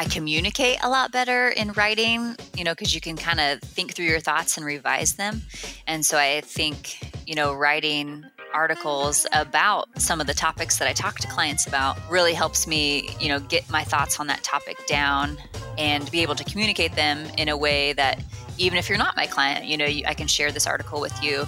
I communicate a lot better in writing, you know, because you can kind of think through your thoughts and revise them. And so I think, you know, writing articles about some of the topics that I talk to clients about really helps me, you know, get my thoughts on that topic down and be able to communicate them in a way that even if you're not my client, you know, I can share this article with you.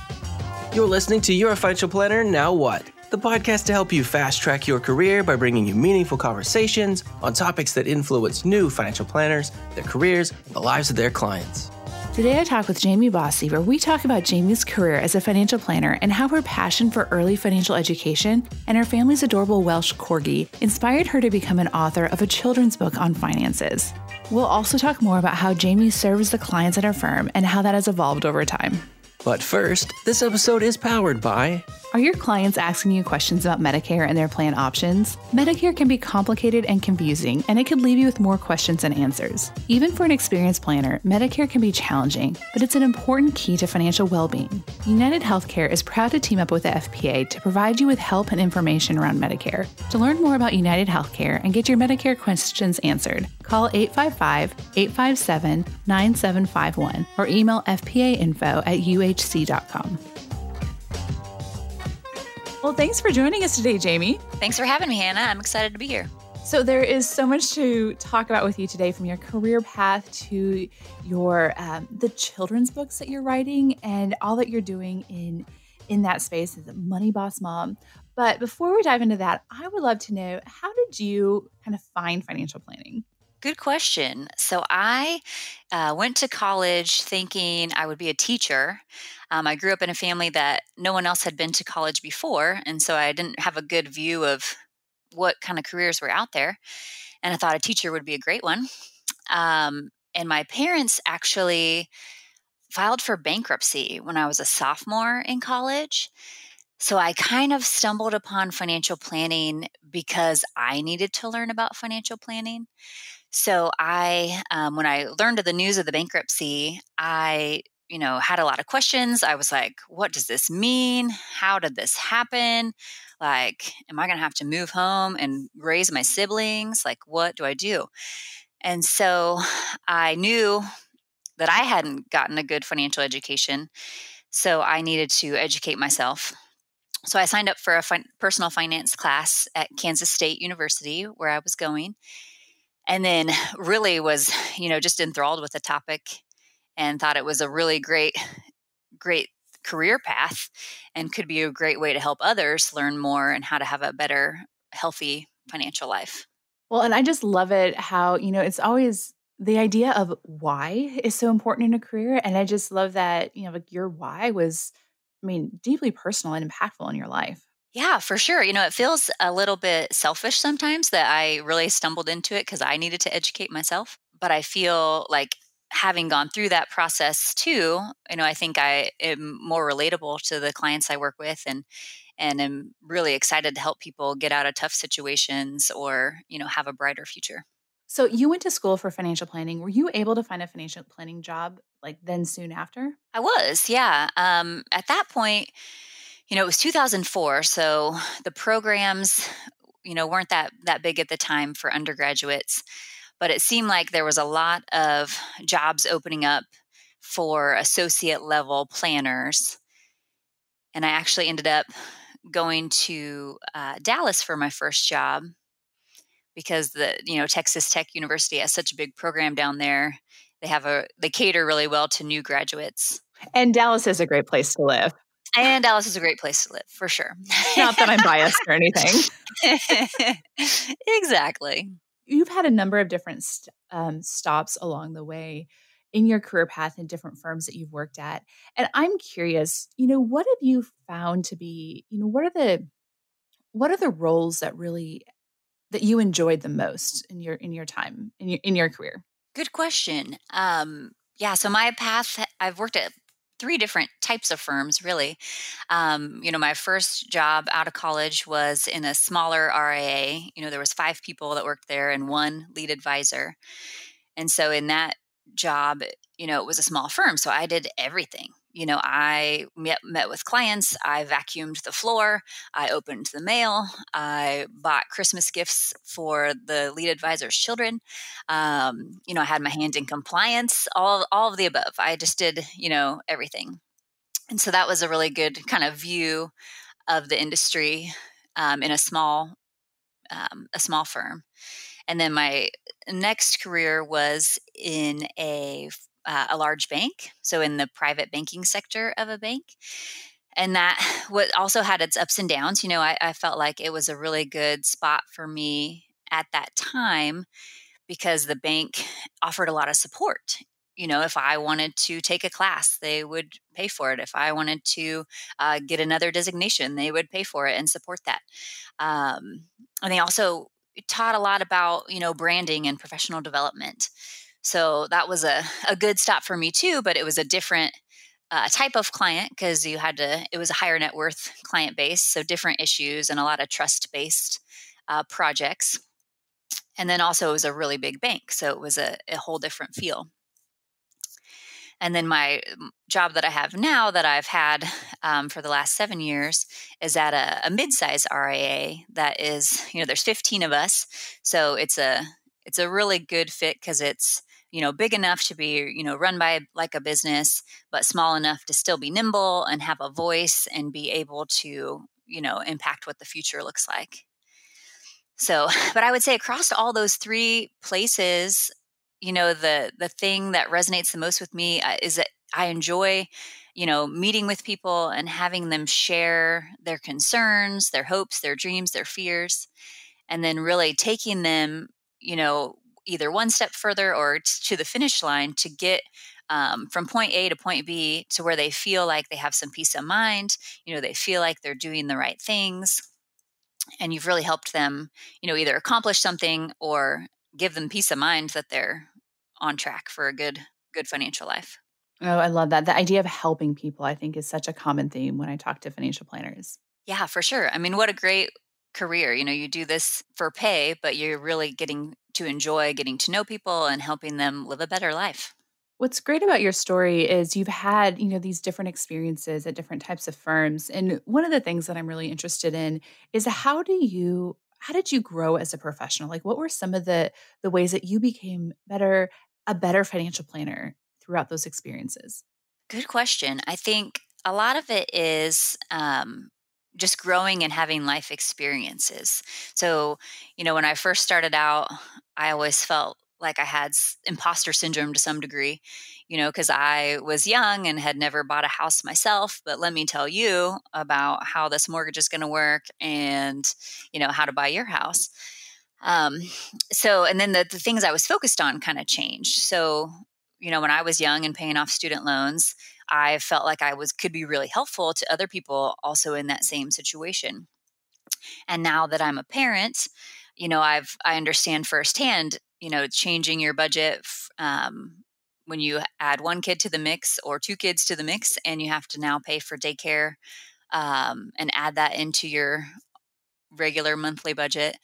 You're listening to Your Financial Planner Now What? The podcast to help you fast track your career by bringing you meaningful conversations on topics that influence new financial planners, their careers, and the lives of their clients. Today, I talk with Jamie Bosse, where we talk about Jamie's career as a financial planner and how her passion for early financial education and her family's adorable Welsh corgi inspired her to become an author of a children's book on finances. We'll also talk more about how Jamie serves the clients at her firm and how that has evolved over time. But first, this episode is powered by are your clients asking you questions about Medicare and their plan options? Medicare can be complicated and confusing, and it could leave you with more questions than answers. Even for an experienced planner, Medicare can be challenging, but it's an important key to financial well being. United Healthcare is proud to team up with the FPA to provide you with help and information around Medicare. To learn more about United Healthcare and get your Medicare questions answered, call 855 857 9751 or email fpainfo at uhc.com. Well, thanks for joining us today, Jamie. Thanks for having me, Hannah. I'm excited to be here. So, there is so much to talk about with you today from your career path to your um, the children's books that you're writing and all that you're doing in in that space as a money boss mom. But before we dive into that, I would love to know how did you kind of find financial planning? Good question. So I uh, went to college thinking I would be a teacher. Um, I grew up in a family that no one else had been to college before, and so I didn't have a good view of what kind of careers were out there. And I thought a teacher would be a great one. Um, and my parents actually filed for bankruptcy when I was a sophomore in college. So I kind of stumbled upon financial planning because I needed to learn about financial planning. So I, um, when I learned of the news of the bankruptcy, I, you know, had a lot of questions. I was like, what does this mean? How did this happen? Like, am I going to have to move home and raise my siblings? Like, what do I do? And so I knew that I hadn't gotten a good financial education. So I needed to educate myself. So I signed up for a personal finance class at Kansas State University, where I was going and then really was you know just enthralled with the topic and thought it was a really great great career path and could be a great way to help others learn more and how to have a better healthy financial life. Well and i just love it how you know it's always the idea of why is so important in a career and i just love that you know like your why was i mean deeply personal and impactful in your life yeah, for sure. You know, it feels a little bit selfish sometimes that I really stumbled into it because I needed to educate myself. But I feel like having gone through that process too, you know, I think I am more relatable to the clients I work with and and am really excited to help people get out of tough situations or, you know, have a brighter future. So you went to school for financial planning. Were you able to find a financial planning job like then soon after? I was, yeah. Um, at that point, you know, it was 2004, so the programs, you know, weren't that that big at the time for undergraduates, but it seemed like there was a lot of jobs opening up for associate level planners. And I actually ended up going to uh, Dallas for my first job because the you know Texas Tech University has such a big program down there. They have a they cater really well to new graduates. And Dallas is a great place to live. And Dallas is a great place to live for sure. Not that I'm biased or anything. exactly. You've had a number of different st- um, stops along the way in your career path in different firms that you've worked at. And I'm curious, you know, what have you found to be, you know, what are the what are the roles that really that you enjoyed the most in your in your time in your in your career? Good question. Um yeah, so my path I've worked at three different types of firms, really. Um, you know, my first job out of college was in a smaller RIA. You know, there was five people that worked there and one lead advisor. And so in that job, you know, it was a small firm, so I did everything. You know, I met, met with clients, I vacuumed the floor, I opened the mail, I bought Christmas gifts for the lead advisor's children. Um, you know, I had my hand in compliance, all, all of the above. I just did, you know, everything. And so that was a really good kind of view of the industry um, in a small, um, a small firm. And then my next career was in a uh, a large bank, so in the private banking sector of a bank. And that what also had its ups and downs. You know, I, I felt like it was a really good spot for me at that time because the bank offered a lot of support. You know, if I wanted to take a class, they would pay for it. If I wanted to uh, get another designation, they would pay for it and support that. Um, and they also taught a lot about, you know, branding and professional development. So that was a, a good stop for me too, but it was a different uh, type of client because you had to, it was a higher net worth client base. So different issues and a lot of trust based uh, projects. And then also it was a really big bank. So it was a, a whole different feel. And then my job that I have now, that I've had um, for the last seven years, is at a, a mid-size RIA. That is, you know, there's 15 of us, so it's a it's a really good fit because it's you know big enough to be you know run by like a business but small enough to still be nimble and have a voice and be able to you know impact what the future looks like. So but i would say across all those three places you know the the thing that resonates the most with me uh, is that i enjoy you know meeting with people and having them share their concerns their hopes their dreams their fears and then really taking them you know either one step further or to the finish line to get um, from point A to point B to where they feel like they have some peace of mind. You know, they feel like they're doing the right things. And you've really helped them, you know, either accomplish something or give them peace of mind that they're on track for a good, good financial life. Oh, I love that. The idea of helping people, I think, is such a common theme when I talk to financial planners. Yeah, for sure. I mean, what a great career. You know, you do this for pay, but you're really getting to enjoy getting to know people and helping them live a better life. What's great about your story is you've had, you know, these different experiences at different types of firms. And one of the things that I'm really interested in is how do you how did you grow as a professional? Like what were some of the the ways that you became better a better financial planner throughout those experiences? Good question. I think a lot of it is um, just growing and having life experiences. So, you know, when I first started out, I always felt like I had imposter syndrome to some degree, you know, because I was young and had never bought a house myself. But let me tell you about how this mortgage is going to work and, you know, how to buy your house. Um, so, and then the, the things I was focused on kind of changed. So, you know, when I was young and paying off student loans, I felt like I was could be really helpful to other people also in that same situation. And now that I'm a parent, you know, I've I understand firsthand, you know, changing your budget um, when you add one kid to the mix or two kids to the mix, and you have to now pay for daycare um, and add that into your regular monthly budget.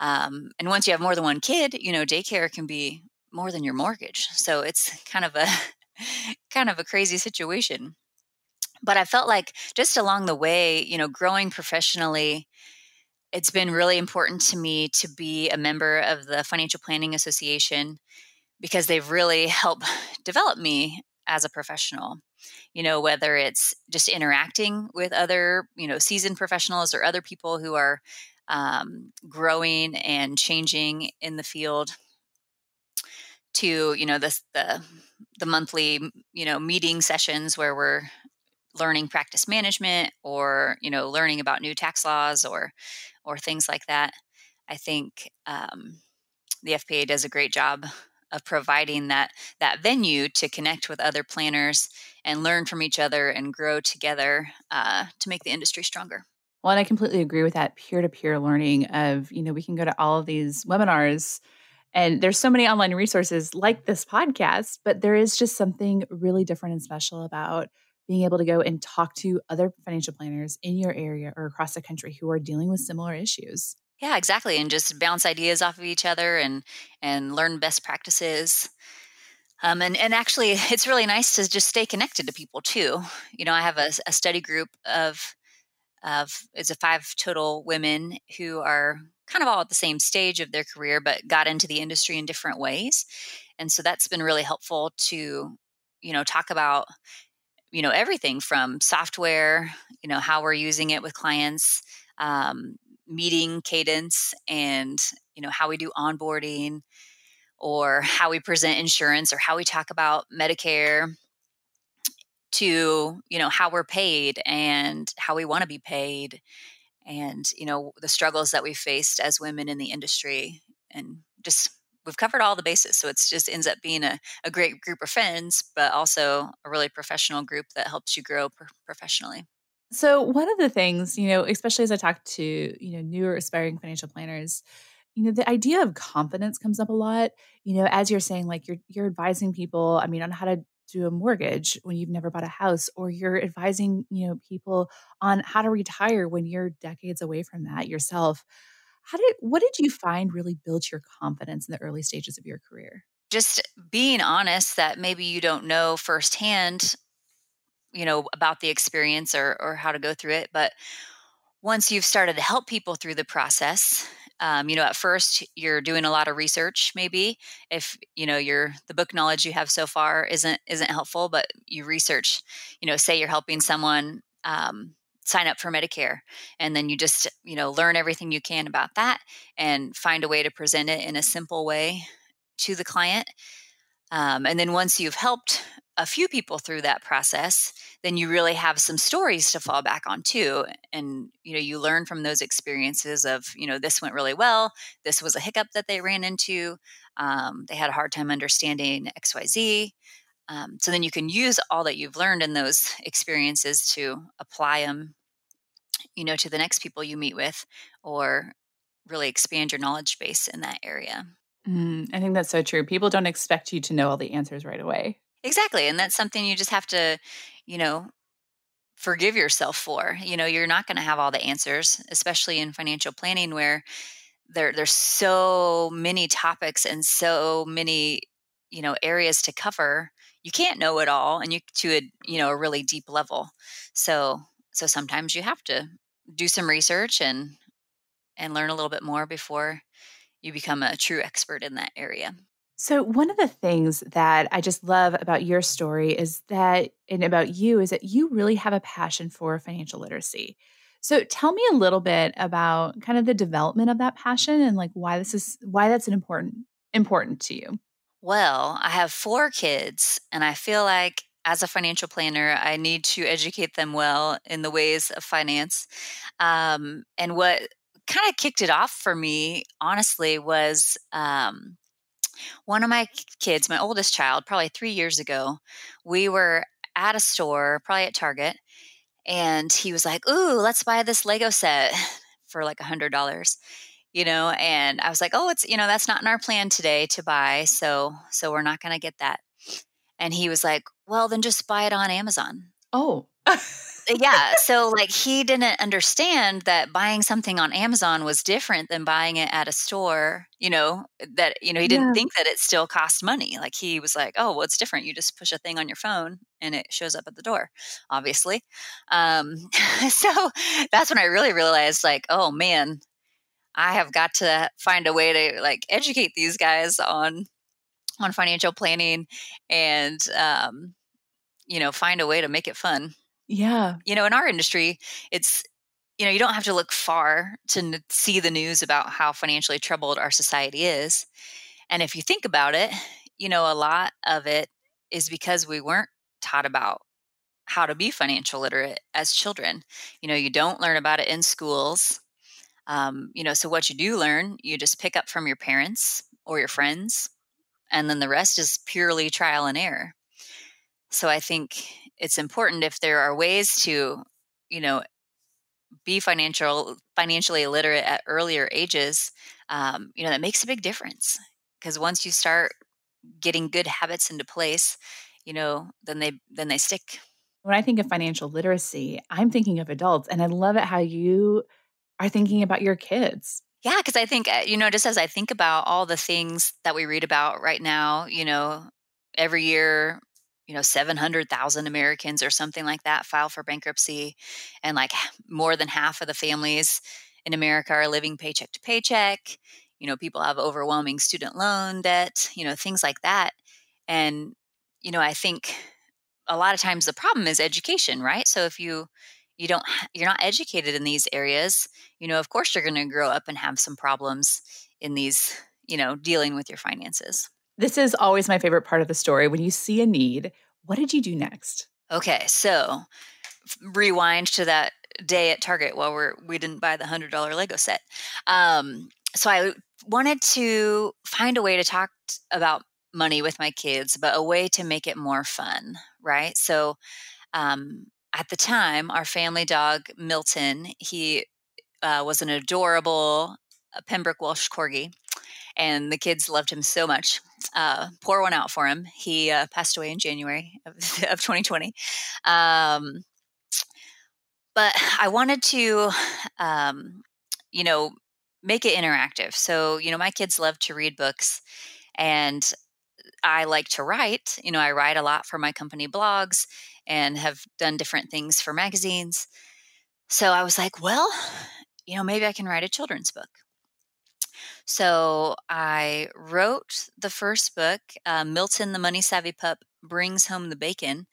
Um, and once you have more than one kid, you know, daycare can be more than your mortgage. So it's kind of a kind of a crazy situation. But I felt like just along the way, you know, growing professionally, it's been really important to me to be a member of the Financial Planning Association because they've really helped develop me as a professional. You know, whether it's just interacting with other, you know, seasoned professionals or other people who are um, growing and changing in the field to you know the the the monthly you know meeting sessions where we're learning practice management or you know learning about new tax laws or or things like that. I think um, the fpa does a great job of providing that that venue to connect with other planners and learn from each other and grow together uh, to make the industry stronger. Well and i completely agree with that peer-to-peer learning of you know we can go to all of these webinars and there's so many online resources like this podcast, but there is just something really different and special about being able to go and talk to other financial planners in your area or across the country who are dealing with similar issues. Yeah, exactly, and just bounce ideas off of each other and and learn best practices. Um, and, and actually, it's really nice to just stay connected to people too. You know, I have a, a study group of of it's a five total women who are kind of all at the same stage of their career, but got into the industry in different ways. And so that's been really helpful to, you know, talk about, you know, everything from software, you know, how we're using it with clients, um, meeting cadence, and you know how we do onboarding, or how we present insurance, or how we talk about Medicare to you know how we're paid and how we want to be paid and you know the struggles that we faced as women in the industry and just we've covered all the bases so it's just ends up being a, a great group of friends but also a really professional group that helps you grow pro- professionally. So one of the things you know especially as i talk to you know newer aspiring financial planners you know the idea of confidence comes up a lot you know as you're saying like you're you're advising people i mean on how to do a mortgage when you've never bought a house or you're advising you know people on how to retire when you're decades away from that yourself how did what did you find really built your confidence in the early stages of your career? Just being honest that maybe you don't know firsthand you know about the experience or or how to go through it but once you've started to help people through the process um, you know at first you're doing a lot of research maybe if you know your the book knowledge you have so far isn't isn't helpful but you research you know say you're helping someone um, sign up for medicare and then you just you know learn everything you can about that and find a way to present it in a simple way to the client um, and then once you've helped a few people through that process, then you really have some stories to fall back on too. And you know, you learn from those experiences of, you know, this went really well. This was a hiccup that they ran into. Um, they had a hard time understanding X, Y, Z. Um, so then you can use all that you've learned in those experiences to apply them, you know, to the next people you meet with, or really expand your knowledge base in that area. Mm, I think that's so true. People don't expect you to know all the answers right away. Exactly. And that's something you just have to, you know, forgive yourself for. You know, you're not going to have all the answers, especially in financial planning where there there's so many topics and so many, you know, areas to cover. You can't know it all and you to a, you know, a really deep level. So so sometimes you have to do some research and and learn a little bit more before you become a true expert in that area. So, one of the things that I just love about your story is that, and about you, is that you really have a passion for financial literacy. So, tell me a little bit about kind of the development of that passion and like why this is why that's an important important to you. Well, I have four kids, and I feel like as a financial planner, I need to educate them well in the ways of finance. Um, and what kind of kicked it off for me, honestly, was um, one of my kids, my oldest child, probably three years ago, we were at a store, probably at Target, and he was like, Ooh, let's buy this Lego set for like a hundred dollars. You know, and I was like, Oh, it's you know, that's not in our plan today to buy, so so we're not gonna get that. And he was like, Well, then just buy it on Amazon. Oh. Yeah. So, like, he didn't understand that buying something on Amazon was different than buying it at a store. You know, that, you know, he didn't yeah. think that it still cost money. Like, he was like, oh, well, it's different. You just push a thing on your phone and it shows up at the door, obviously. Um, so that's when I really realized, like, oh, man, I have got to find a way to like educate these guys on on financial planning and um, you know find a way to make it fun yeah. You know, in our industry, it's, you know, you don't have to look far to see the news about how financially troubled our society is. And if you think about it, you know, a lot of it is because we weren't taught about how to be financial literate as children. You know, you don't learn about it in schools. Um, you know, so what you do learn, you just pick up from your parents or your friends, and then the rest is purely trial and error. So I think it's important if there are ways to, you know, be financial financially illiterate at earlier ages. Um, you know, that makes a big difference because once you start getting good habits into place, you know, then they then they stick. When I think of financial literacy, I'm thinking of adults, and I love it how you are thinking about your kids. Yeah, because I think, uh, you know, just as I think about all the things that we read about right now, you know, every year, you know, 700,000 Americans or something like that file for bankruptcy. And like more than half of the families in America are living paycheck to paycheck. You know, people have overwhelming student loan debt, you know, things like that. And, you know, I think a lot of times the problem is education, right? So if you, you don't you're not educated in these areas you know of course you're going to grow up and have some problems in these you know dealing with your finances this is always my favorite part of the story when you see a need what did you do next? Okay so rewind to that day at target while we're we didn't buy the hundred dollar lego set. Um, so i wanted to find a way to talk t- about money with my kids but a way to make it more fun right? So um, at the time, our family dog, Milton, he uh, was an adorable uh, Pembroke Welsh Corgi, and the kids loved him so much. Uh, pour one out for him. He uh, passed away in January of, of 2020. Um, but I wanted to, um, you know, make it interactive. So, you know, my kids love to read books, and I like to write. You know, I write a lot for my company blogs and have done different things for magazines. So I was like, well, you know, maybe I can write a children's book. So I wrote the first book, uh, Milton the Money Savvy Pup Brings Home the Bacon,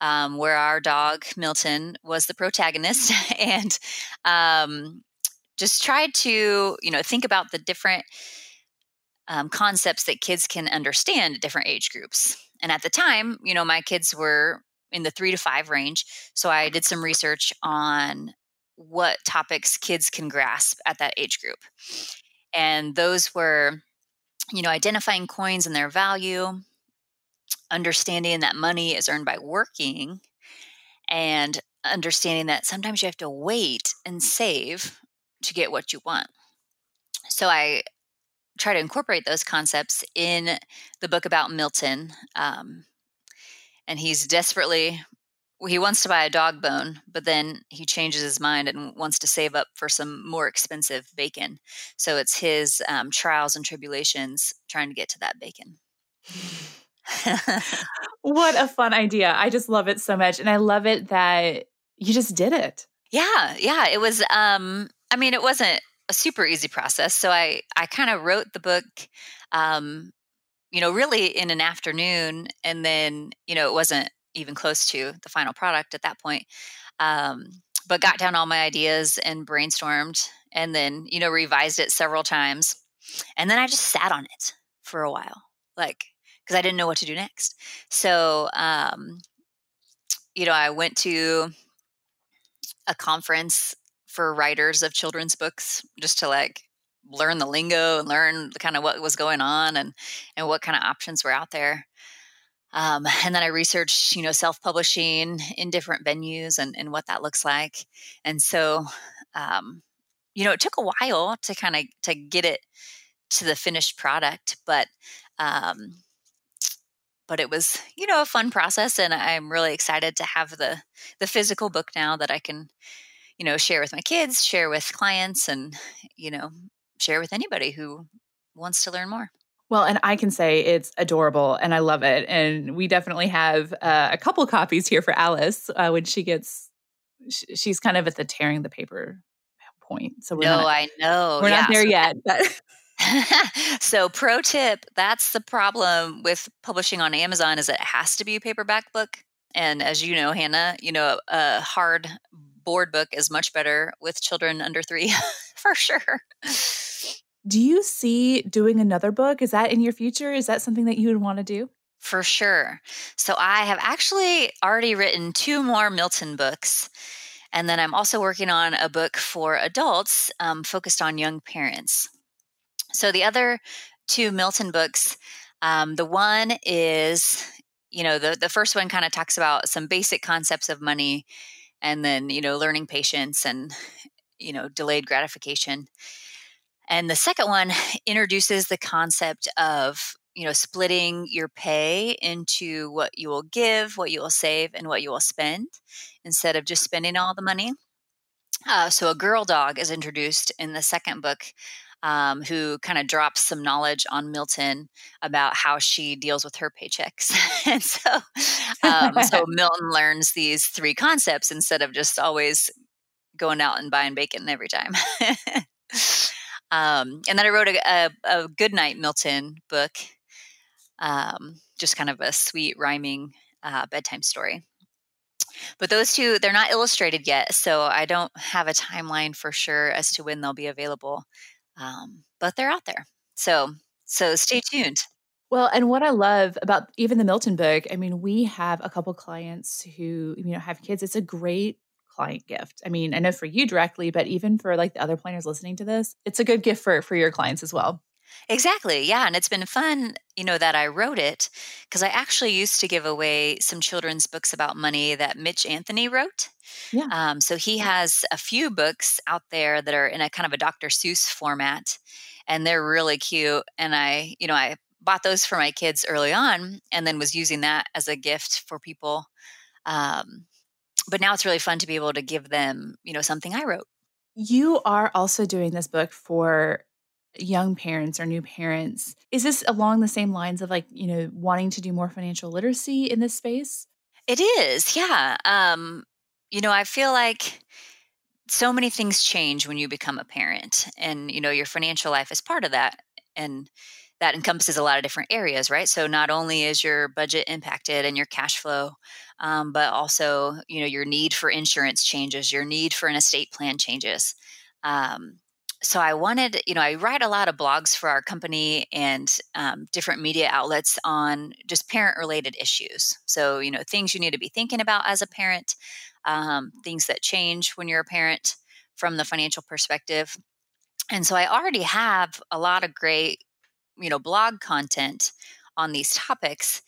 um, where our dog, Milton, was the protagonist and um, just tried to, you know, think about the different um, concepts that kids can understand at different age groups. And at the time, you know, my kids were in the three to five range. So I did some research on what topics kids can grasp at that age group. And those were, you know, identifying coins and their value, understanding that money is earned by working, and understanding that sometimes you have to wait and save to get what you want. So I try to incorporate those concepts in the book about Milton. Um, and he's desperately he wants to buy a dog bone, but then he changes his mind and wants to save up for some more expensive bacon. So it's his um, trials and tribulations trying to get to that bacon. what a fun idea. I just love it so much. And I love it that you just did it. Yeah. Yeah. It was, um, I mean, it wasn't a super easy process. So I, I kind of wrote the book, um, you know, really in an afternoon. And then, you know, it wasn't even close to the final product at that point. Um, but got down all my ideas and brainstormed and then, you know, revised it several times. And then I just sat on it for a while, like, because I didn't know what to do next. So, um, you know, I went to a conference for writers of children's books just to like learn the lingo and learn kind of what was going on and and what kind of options were out there. Um, and then I researched, you know, self-publishing in different venues and, and what that looks like. And so, um, you know, it took a while to kind of to get it to the finished product, but um, but it was, you know, a fun process, and I'm really excited to have the the physical book now that I can, you know, share with my kids, share with clients, and you know, share with anybody who wants to learn more. Well, and I can say it's adorable and I love it. And we definitely have uh, a couple copies here for Alice uh, when she gets, she's kind of at the tearing the paper point. So we're no, not, I know. We're yeah, not there so yet. But. so pro tip that's the problem with publishing on amazon is it has to be a paperback book and as you know hannah you know a hard board book is much better with children under three for sure. Do you see doing another book? Is that in your future? Is that something that you would want to do? For sure. So I have actually already written two more Milton books. And then I'm also working on a book for adults um, focused on young parents. So the other two Milton books, um, the one is, you know, the, the first one kind of talks about some basic concepts of money and then, you know, learning patience and you know, delayed gratification. And the second one introduces the concept of, you know, splitting your pay into what you will give, what you will save, and what you will spend instead of just spending all the money. Uh, so, a girl dog is introduced in the second book um, who kind of drops some knowledge on Milton about how she deals with her paychecks. and so, um, so Milton learns these three concepts instead of just always going out and buying bacon every time. Um, and then I wrote a, a, a Good Night Milton book, um, just kind of a sweet rhyming uh, bedtime story. But those two, they're not illustrated yet, so I don't have a timeline for sure as to when they'll be available. Um, but they're out there, so so stay tuned. Well, and what I love about even the Milton book, I mean, we have a couple clients who you know have kids. It's a great client gift. I mean, I know for you directly, but even for like the other planners listening to this, it's a good gift for for your clients as well. Exactly. Yeah. And it's been fun, you know, that I wrote it because I actually used to give away some children's books about money that Mitch Anthony wrote. Yeah. Um, so he has a few books out there that are in a kind of a Dr. Seuss format, and they're really cute. And I, you know, I bought those for my kids early on and then was using that as a gift for people. Um, but now it's really fun to be able to give them, you know, something I wrote. You are also doing this book for young parents or new parents. Is this along the same lines of like, you know, wanting to do more financial literacy in this space? It is. Yeah. Um, you know, I feel like so many things change when you become a parent and you know your financial life is part of that and that encompasses a lot of different areas right so not only is your budget impacted and your cash flow um, but also you know your need for insurance changes your need for an estate plan changes um, so I wanted, you know, I write a lot of blogs for our company and um, different media outlets on just parent related issues. So, you know, things you need to be thinking about as a parent, um, things that change when you're a parent from the financial perspective. And so I already have a lot of great, you know, blog content on these topics.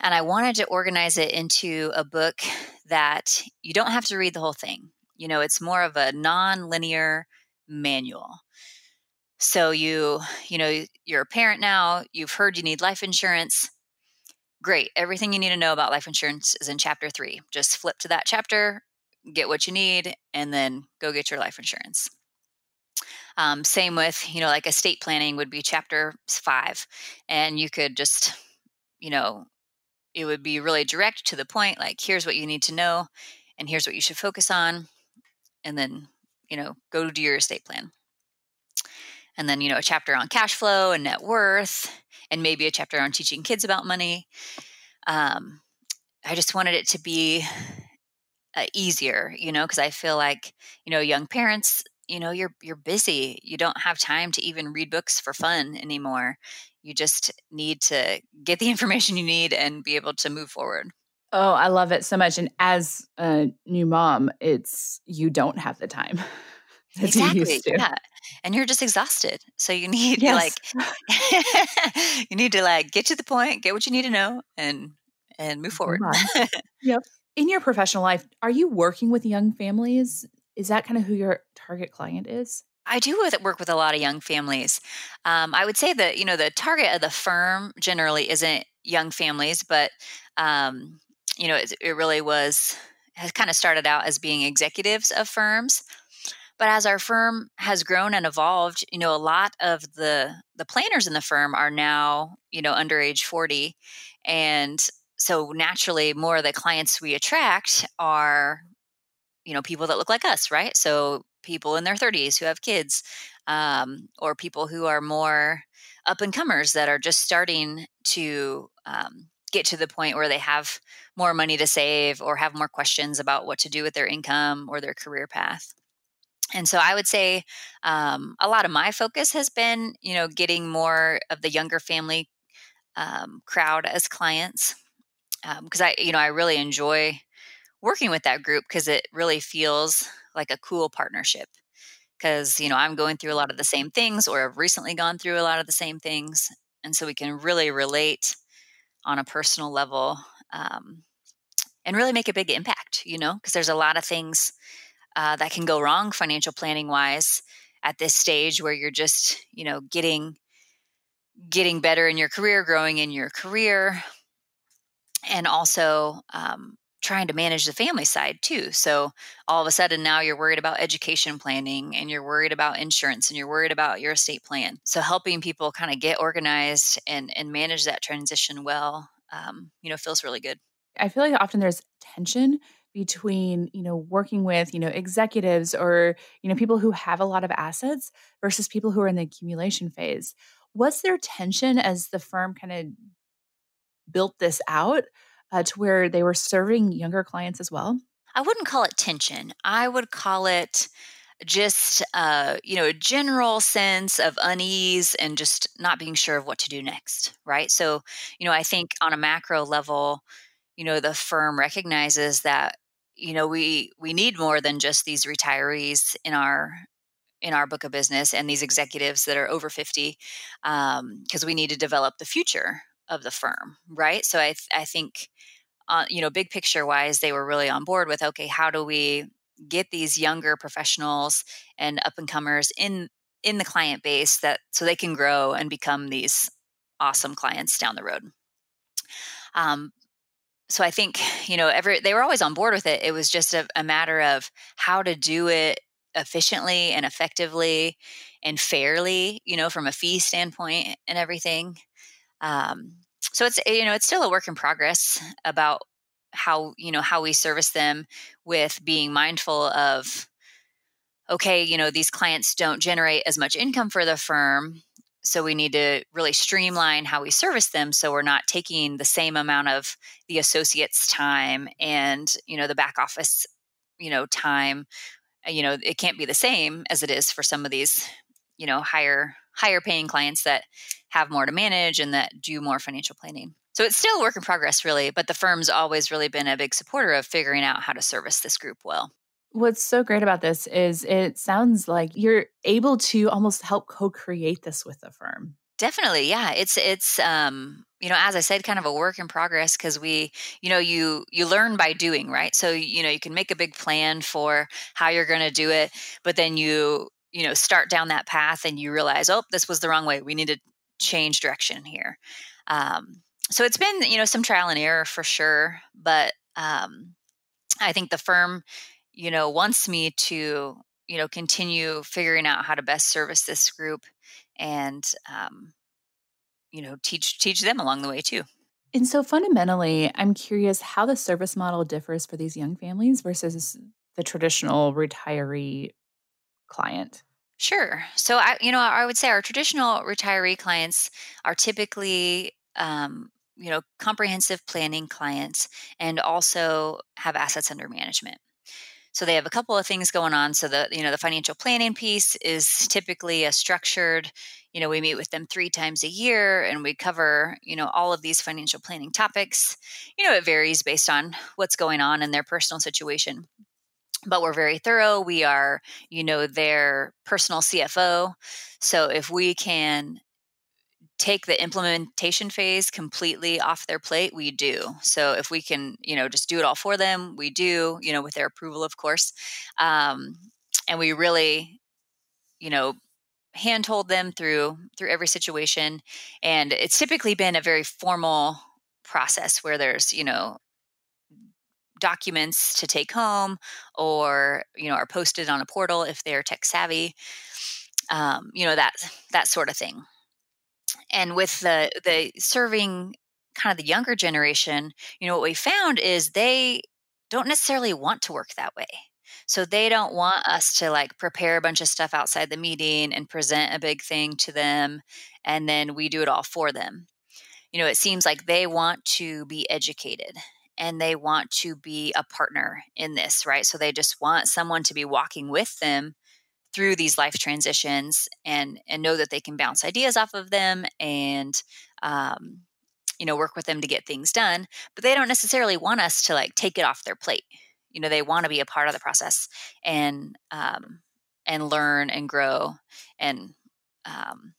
And I wanted to organize it into a book that you don't have to read the whole thing. You know, it's more of a non linear manual. So you, you know, you're a parent now, you've heard you need life insurance. Great. Everything you need to know about life insurance is in chapter 3. Just flip to that chapter, get what you need, and then go get your life insurance. Um, same with, you know, like estate planning would be chapter 5. And you could just, you know, it would be really direct to the point like here's what you need to know and here's what you should focus on and then you know, go do your estate plan. And then, you know, a chapter on cash flow and net worth, and maybe a chapter on teaching kids about money. Um, I just wanted it to be uh, easier, you know, because I feel like, you know, young parents, you know, you're you're busy. You don't have time to even read books for fun anymore. You just need to get the information you need and be able to move forward. Oh, I love it so much. And as a new mom, it's you don't have the time. exactly. Yeah. And you're just exhausted. So you need yes. like you need to like get to the point, get what you need to know and and move forward. yep. In your professional life, are you working with young families? Is that kind of who your target client is? I do work with a lot of young families. Um, I would say that you know the target of the firm generally isn't young families, but um, you know, it, it really was has kind of started out as being executives of firms but as our firm has grown and evolved you know a lot of the the planners in the firm are now you know under age 40 and so naturally more of the clients we attract are you know people that look like us right so people in their 30s who have kids um, or people who are more up and comers that are just starting to um, get to the point where they have more money to save or have more questions about what to do with their income or their career path. And so I would say um, a lot of my focus has been, you know, getting more of the younger family um, crowd as clients because um, I, you know, I really enjoy working with that group because it really feels like a cool partnership. Because you know I'm going through a lot of the same things, or have recently gone through a lot of the same things, and so we can really relate on a personal level um, and really make a big impact, you know, because there's a lot of things uh, that can go wrong financial planning wise at this stage where you're just, you know, getting getting better in your career, growing in your career, and also, um, trying to manage the family side too. So all of a sudden now you're worried about education planning and you're worried about insurance and you're worried about your estate plan. So helping people kind of get organized and and manage that transition well, um, you know, feels really good. I feel like often there's tension between you know working with you know executives or you know people who have a lot of assets versus people who are in the accumulation phase was there tension as the firm kind of built this out uh, to where they were serving younger clients as well? I wouldn't call it tension. I would call it just uh, you know a general sense of unease and just not being sure of what to do next right so you know i think on a macro level you know the firm recognizes that you know we we need more than just these retirees in our in our book of business and these executives that are over 50 because um, we need to develop the future of the firm right so i, th- I think uh, you know, big picture wise, they were really on board with okay, how do we get these younger professionals and up and comers in in the client base that so they can grow and become these awesome clients down the road. Um, so I think you know, every they were always on board with it. It was just a, a matter of how to do it efficiently and effectively and fairly, you know, from a fee standpoint and everything. Um, so it's you know it's still a work in progress about how you know how we service them with being mindful of okay you know these clients don't generate as much income for the firm so we need to really streamline how we service them so we're not taking the same amount of the associates time and you know the back office you know time. You know it can't be the same as it is for some of these you know higher higher paying clients that have more to manage and that do more financial planning. So it's still a work in progress, really, but the firm's always really been a big supporter of figuring out how to service this group well. What's so great about this is it sounds like you're able to almost help co-create this with the firm. Definitely, yeah. It's it's um you know as i said kind of a work in progress because we you know you you learn by doing right so you know you can make a big plan for how you're going to do it but then you you know start down that path and you realize oh this was the wrong way. We need to change direction here. Um, so it's been you know some trial and error for sure but um, i think the firm you know wants me to you know continue figuring out how to best service this group and um, you know teach teach them along the way too. And so fundamentally i'm curious how the service model differs for these young families versus the traditional retiree client? Sure. So I, you know, I would say our traditional retiree clients are typically, um, you know, comprehensive planning clients and also have assets under management. So they have a couple of things going on. So the, you know, the financial planning piece is typically a structured, you know, we meet with them three times a year and we cover, you know, all of these financial planning topics. You know, it varies based on what's going on in their personal situation but we're very thorough. We are, you know, their personal CFO. So if we can take the implementation phase completely off their plate, we do. So if we can, you know, just do it all for them, we do, you know, with their approval, of course. Um, and we really, you know, handhold them through through every situation and it's typically been a very formal process where there's you know documents to take home or you know are posted on a portal if they're tech savvy um, you know that that sort of thing. And with the the serving kind of the younger generation you know what we found is they don't necessarily want to work that way. So they don't want us to like prepare a bunch of stuff outside the meeting and present a big thing to them and then we do it all for them. You know it seems like they want to be educated and they want to be a partner in this, right? So they just want someone to be walking with them through these life transitions and and know that they can bounce ideas off of them and um, you know work with them to get things done but they don't necessarily want us to like take it off their plate you know they want to be a part of the process and um, and learn and grow and um,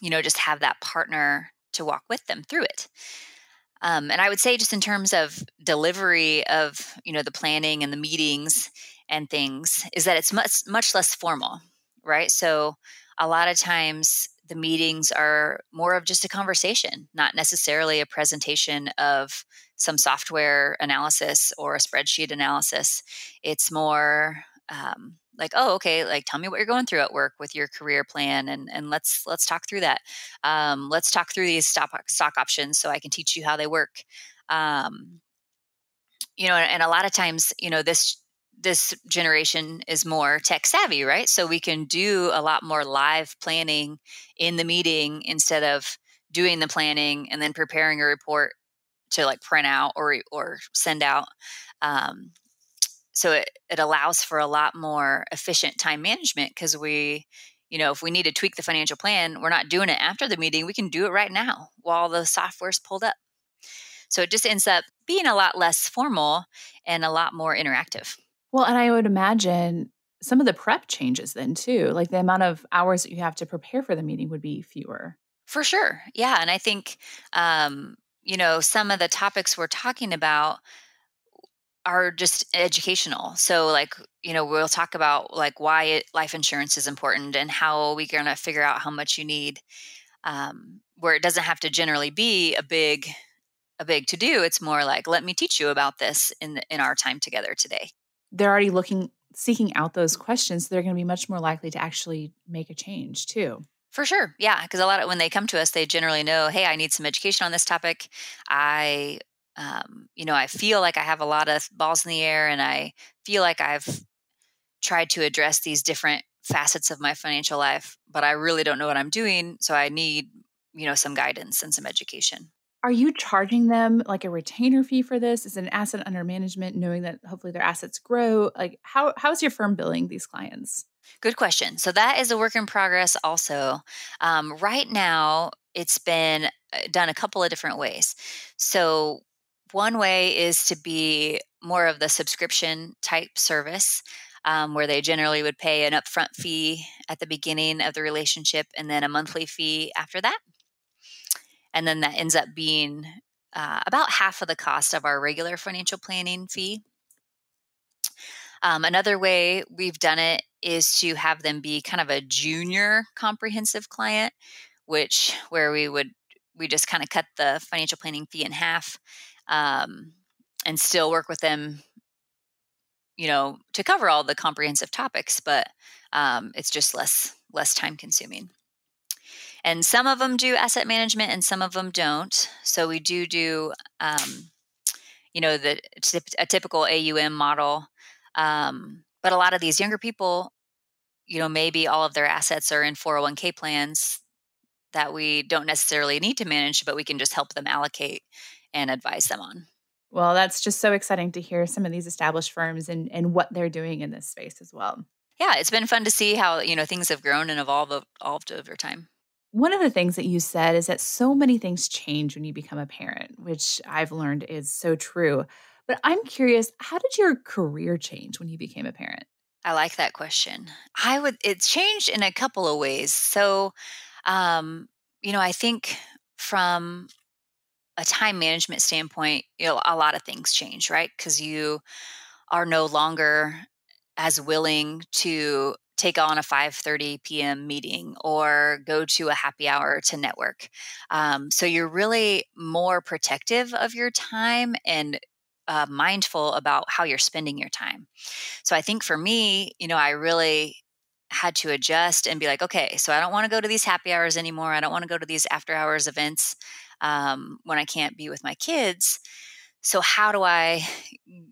you know just have that partner to walk with them through it um, and I would say, just in terms of delivery of you know the planning and the meetings and things, is that it's much much less formal, right? So a lot of times the meetings are more of just a conversation, not necessarily a presentation of some software analysis or a spreadsheet analysis. It's more um, like, oh, okay, like tell me what you're going through at work with your career plan, and and let's let's talk through that. Um, let's talk through these stock stock options so I can teach you how they work. Um, you know, and a lot of times, you know, this this generation is more tech savvy, right? So we can do a lot more live planning in the meeting instead of doing the planning and then preparing a report to like print out or or send out. Um, so it, it allows for a lot more efficient time management because we you know if we need to tweak the financial plan we're not doing it after the meeting we can do it right now while the software's pulled up so it just ends up being a lot less formal and a lot more interactive well, and I would imagine some of the prep changes then too. Like the amount of hours that you have to prepare for the meeting would be fewer. For sure. Yeah. And I think, um, you know, some of the topics we're talking about are just educational. So, like, you know, we'll talk about like why it, life insurance is important and how we're going to figure out how much you need. Um, where it doesn't have to generally be a big, a big to do. It's more like, let me teach you about this in the, in our time together today they're already looking seeking out those questions they're going to be much more likely to actually make a change too for sure yeah because a lot of when they come to us they generally know hey i need some education on this topic i um, you know i feel like i have a lot of balls in the air and i feel like i've tried to address these different facets of my financial life but i really don't know what i'm doing so i need you know some guidance and some education are you charging them like a retainer fee for this? Is it an asset under management, knowing that hopefully their assets grow? Like how how is your firm billing these clients? Good question. So that is a work in progress. Also, um, right now it's been uh, done a couple of different ways. So one way is to be more of the subscription type service. Um, where they generally would pay an upfront fee at the beginning of the relationship and then a monthly fee after that and then that ends up being uh, about half of the cost of our regular financial planning fee. Um, another way we've done it is to have them be kind of a junior comprehensive client, which where we would we just kind of cut the financial planning fee in half um, and still work with them you know to cover all the comprehensive topics but um, it's just less less time consuming and some of them do asset management and some of them don't. So we do do, um, you know, the a typical AUM model. Um, but a lot of these younger people, you know, maybe all of their assets are in 401k plans that we don't necessarily need to manage, but we can just help them allocate and advise them on. Well, that's just so exciting to hear some of these established firms and, and what they're doing in this space as well. Yeah, it's been fun to see how, you know, things have grown and evolved, evolved over time. One of the things that you said is that so many things change when you become a parent, which I've learned is so true. But I'm curious, how did your career change when you became a parent? I like that question. I would it's changed in a couple of ways. So um, you know, I think from a time management standpoint, you know, a lot of things change, right? Because you are no longer as willing to take on a 5.30 p.m meeting or go to a happy hour to network. Um, so you're really more protective of your time and uh, mindful about how you're spending your time. So i think for me you know i really had to adjust and be like okay so i don't want to go to these happy hours anymore. I don't want to go to these after hours events um, when i can't be with my kids. So how do i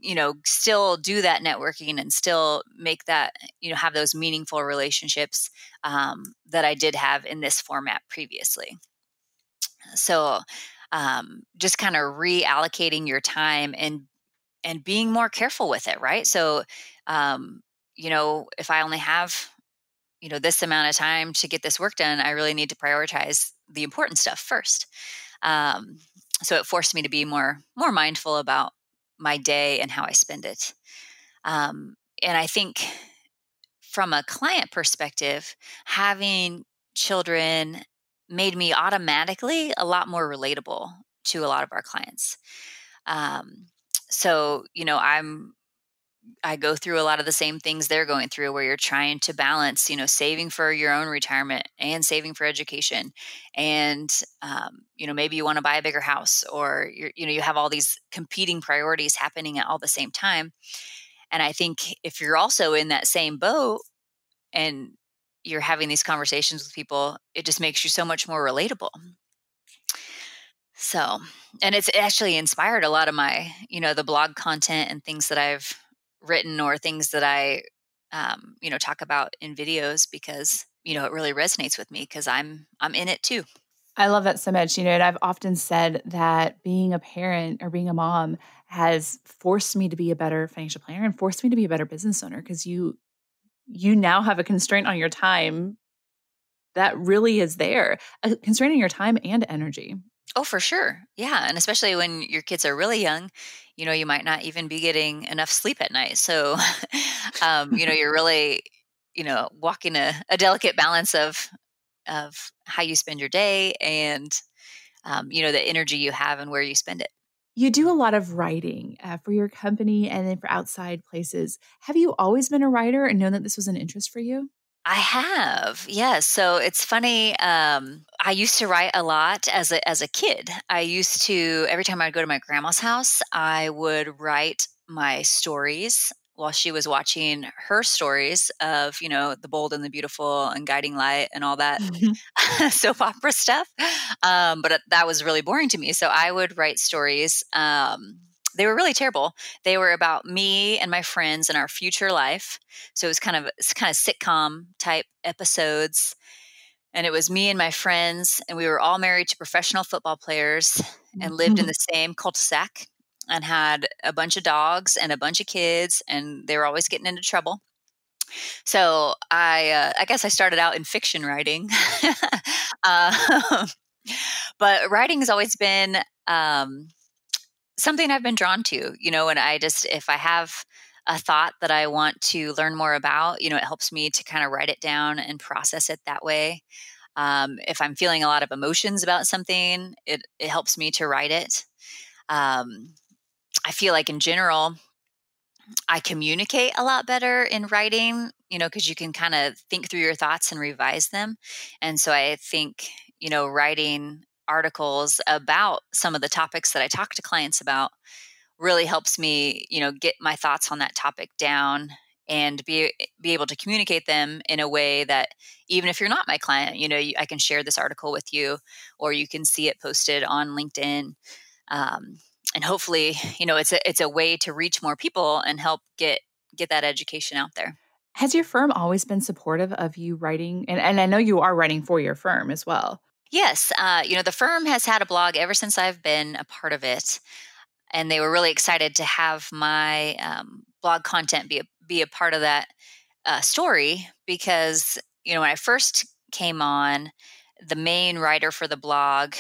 you know still do that networking and still make that you know have those meaningful relationships um, that i did have in this format previously? So um, just kind of reallocating your time and and being more careful with it right? So um, you know if i only have you know this amount of time to get this work done i really need to prioritize the important stuff first um, so it forced me to be more more mindful about my day and how I spend it. Um, and I think from a client perspective, having children made me automatically a lot more relatable to a lot of our clients. Um, so you know, I'm I go through a lot of the same things they're going through where you're trying to balance, you know, saving for your own retirement and saving for education. And, um, you know, maybe you want to buy a bigger house or you're, you know, you have all these competing priorities happening at all the same time. And I think if you're also in that same boat and you're having these conversations with people, it just makes you so much more relatable. So, and it's actually inspired a lot of my, you know, the blog content and things that I've written or things that I, um, you know, talk about in videos because, you know, it really resonates with me because I'm, I'm in it too. I love that so much. You know, and I've often said that being a parent or being a mom has forced me to be a better financial planner and forced me to be a better business owner because you you now have a constraint on your time that really is there, a constraint on your time and energy. Oh, for sure. Yeah. And especially when your kids are really young, you know, you might not even be getting enough sleep at night. So, um, you know, you're really, you know, walking a, a, delicate balance of, of how you spend your day and, um, you know, the energy you have and where you spend it. You do a lot of writing uh, for your company and then for outside places. Have you always been a writer and known that this was an interest for you? I have, yes. So it's funny. Um, I used to write a lot as a as a kid. I used to every time I'd go to my grandma's house, I would write my stories while she was watching her stories of you know the bold and the beautiful and guiding light and all that mm-hmm. soap opera stuff. Um, but that was really boring to me, so I would write stories. Um, they were really terrible. They were about me and my friends and our future life. So it was kind of it's kind of sitcom type episodes. And it was me and my friends, and we were all married to professional football players and lived in mm-hmm. the same cul-de-sac and had a bunch of dogs and a bunch of kids, and they were always getting into trouble. So I, uh, I guess I started out in fiction writing, uh, but writing has always been um, something I've been drawn to, you know, and I just, if I have a thought that I want to learn more about, you know, it helps me to kind of write it down and process it that way. Um, if I'm feeling a lot of emotions about something, it, it helps me to write it. Um, I feel like in general, I communicate a lot better in writing, you know, because you can kind of think through your thoughts and revise them. And so I think, you know, writing articles about some of the topics that I talk to clients about really helps me, you know, get my thoughts on that topic down and be be able to communicate them in a way that even if you're not my client, you know, you, I can share this article with you, or you can see it posted on LinkedIn, um, and hopefully, you know, it's a it's a way to reach more people and help get get that education out there. Has your firm always been supportive of you writing? And, and I know you are writing for your firm as well. Yes, uh, you know, the firm has had a blog ever since I've been a part of it, and they were really excited to have my um, blog content be a, be a part of that uh, story because you know when I first came on, the main writer for the blog,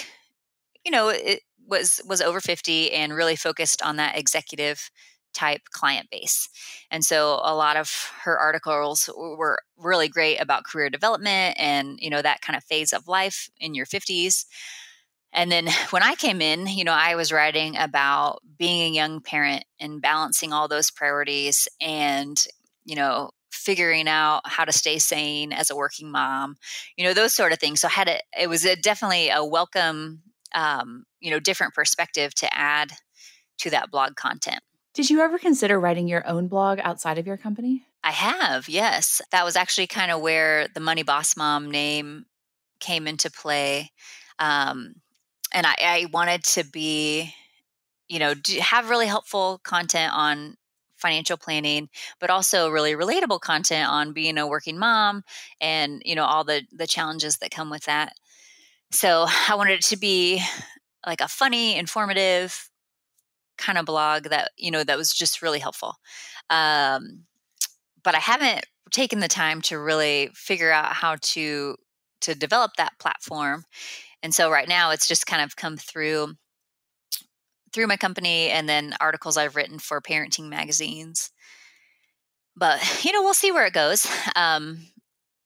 you know, it was was over fifty and really focused on that executive type client base. And so a lot of her articles were really great about career development and, you know, that kind of phase of life in your 50s. And then when I came in, you know, I was writing about being a young parent and balancing all those priorities and, you know, figuring out how to stay sane as a working mom, you know, those sort of things. So I had it was a, definitely a welcome, um, you know, different perspective to add to that blog content. Did you ever consider writing your own blog outside of your company? I have, yes. That was actually kind of where the Money Boss Mom name came into play. Um, and I, I, wanted to be, you know, have really helpful content on financial planning, but also really relatable content on being a working mom and, you know, all the, the challenges that come with that. So I wanted it to be like a funny, informative, kind of blog that you know that was just really helpful. Um, but i haven't taken the time to really figure out how to to develop that platform. And so right now it's just kind of come through through my company and then articles i've written for parenting magazines. But you know we'll see where it goes. Um,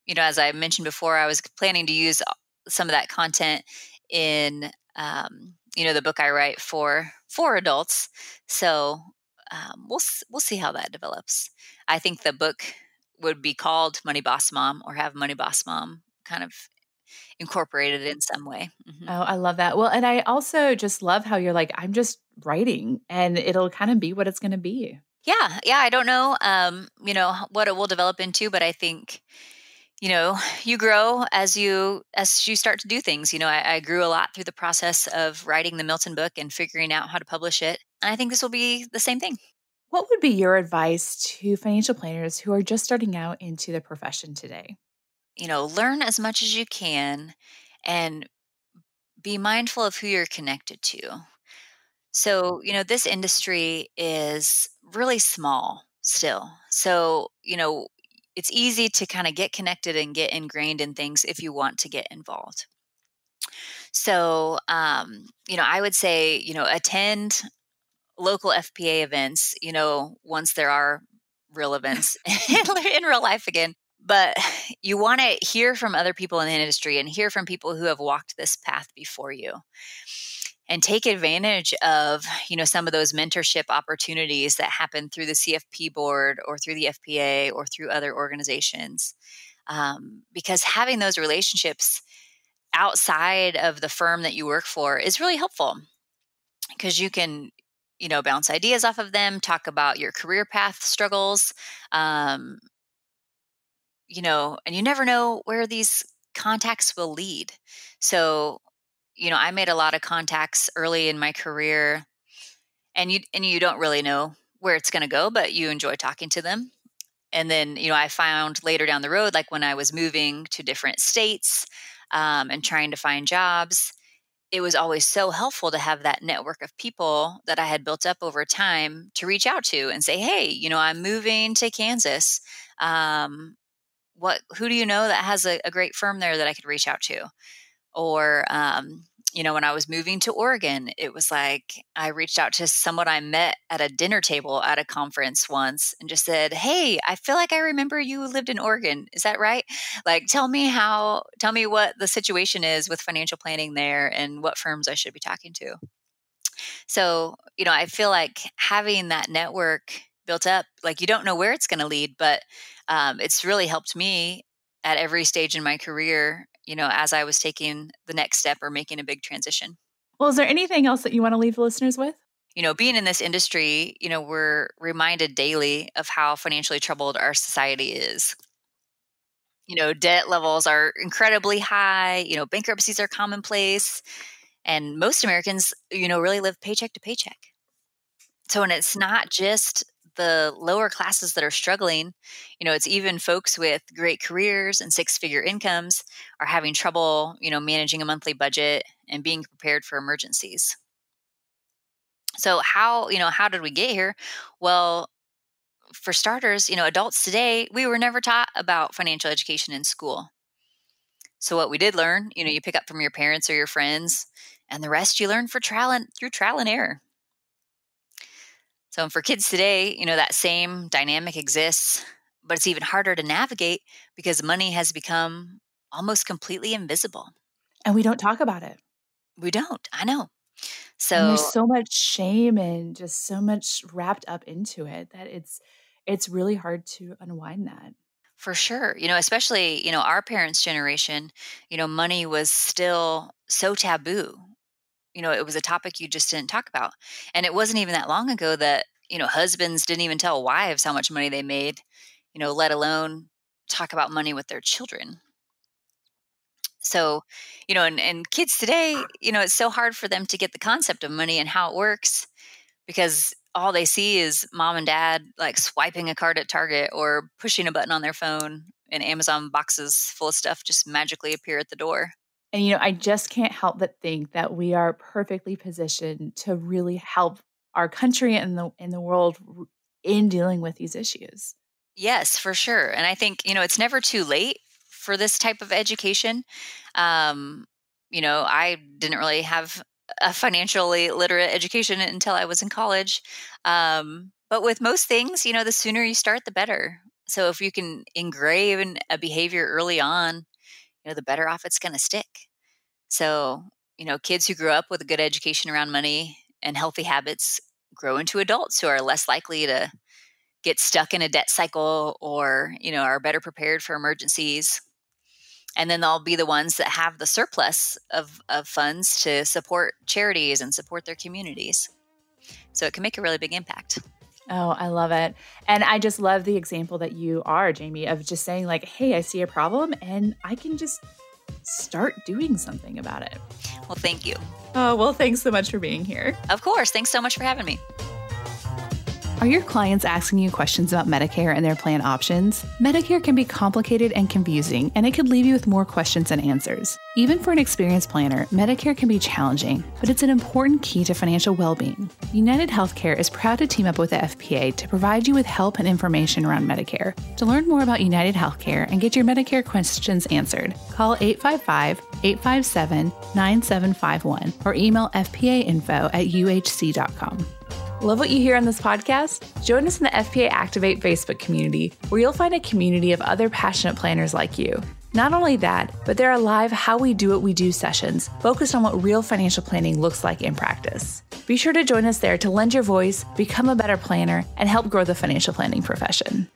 you know as i mentioned before i was planning to use some of that content in um, you know the book i write for for adults so um, we'll we'll see how that develops. I think the book would be called Money Boss Mom or have Money Boss Mom kind of incorporated in some way. Mm-hmm. Oh, I love that. Well, and I also just love how you're like, I'm just writing and it'll kind of be what it's going to be. Yeah. Yeah. I don't know, um, you know, what it will develop into, but I think, you know, you grow as you, as you start to do things, you know, I, I grew a lot through the process of writing the Milton book and figuring out how to publish it. And I think this will be the same thing. What would be your advice to financial planners who are just starting out into the profession today? you know, learn as much as you can and be mindful of who you're connected to. So, you know, this industry is really small still. So, you know, it's easy to kind of get connected and get ingrained in things if you want to get involved. So, um, you know, I would say, you know, attend local FPA events, you know, once there are real events in real life again but you want to hear from other people in the industry and hear from people who have walked this path before you and take advantage of you know some of those mentorship opportunities that happen through the cfp board or through the fpa or through other organizations um, because having those relationships outside of the firm that you work for is really helpful because you can you know bounce ideas off of them talk about your career path struggles um, you know, and you never know where these contacts will lead. So, you know, I made a lot of contacts early in my career and you and you don't really know where it's going to go, but you enjoy talking to them. And then, you know, I found later down the road, like when I was moving to different states um, and trying to find jobs, it was always so helpful to have that network of people that I had built up over time to reach out to and say, hey, you know, I'm moving to Kansas. Um, what who do you know that has a, a great firm there that I could reach out to? Or um, you know, when I was moving to Oregon, it was like I reached out to someone I met at a dinner table at a conference once and just said, Hey, I feel like I remember you lived in Oregon. Is that right? Like, tell me how, tell me what the situation is with financial planning there and what firms I should be talking to. So, you know, I feel like having that network built up, like you don't know where it's going to lead, but um, it's really helped me at every stage in my career, you know, as I was taking the next step or making a big transition. Well, is there anything else that you want to leave the listeners with? You know, being in this industry, you know, we're reminded daily of how financially troubled our society is. You know, debt levels are incredibly high, you know, bankruptcies are commonplace, and most Americans, you know, really live paycheck to paycheck. So, and it's not just the lower classes that are struggling, you know, it's even folks with great careers and six figure incomes are having trouble, you know, managing a monthly budget and being prepared for emergencies. So how, you know, how did we get here? Well, for starters, you know, adults today, we were never taught about financial education in school. So what we did learn, you know, you pick up from your parents or your friends, and the rest you learn for trial and through trial and error. So for kids today, you know, that same dynamic exists, but it's even harder to navigate because money has become almost completely invisible. And we don't talk about it. We don't. I know. So and there's so much shame and just so much wrapped up into it that it's it's really hard to unwind that. For sure. You know, especially, you know, our parents' generation, you know, money was still so taboo you know, it was a topic you just didn't talk about. And it wasn't even that long ago that, you know, husbands didn't even tell wives how much money they made, you know, let alone talk about money with their children. So, you know, and, and kids today, you know, it's so hard for them to get the concept of money and how it works because all they see is mom and dad like swiping a card at Target or pushing a button on their phone and Amazon boxes full of stuff just magically appear at the door. And, you know, I just can't help but think that we are perfectly positioned to really help our country and the, in the world in dealing with these issues. Yes, for sure. And I think, you know, it's never too late for this type of education. Um, you know, I didn't really have a financially literate education until I was in college. Um, but with most things, you know, the sooner you start, the better. So if you can engrave a behavior early on, know, the better off it's going to stick. So, you know, kids who grew up with a good education around money and healthy habits grow into adults who are less likely to get stuck in a debt cycle or you know are better prepared for emergencies. And then they'll be the ones that have the surplus of, of funds to support charities and support their communities. So it can make a really big impact Oh, I love it. And I just love the example that you are, Jamie, of just saying, like, hey, I see a problem and I can just start doing something about it. Well, thank you. Oh, well, thanks so much for being here. Of course. Thanks so much for having me. Are your clients asking you questions about Medicare and their plan options? Medicare can be complicated and confusing, and it could leave you with more questions than answers. Even for an experienced planner, Medicare can be challenging, but it's an important key to financial well being. United Healthcare is proud to team up with the FPA to provide you with help and information around Medicare. To learn more about United Healthcare and get your Medicare questions answered, call 855 857 9751 or email fpainfo at uhc.com. Love what you hear on this podcast? Join us in the FPA Activate Facebook community, where you'll find a community of other passionate planners like you. Not only that, but there are live How We Do What We Do sessions focused on what real financial planning looks like in practice. Be sure to join us there to lend your voice, become a better planner, and help grow the financial planning profession.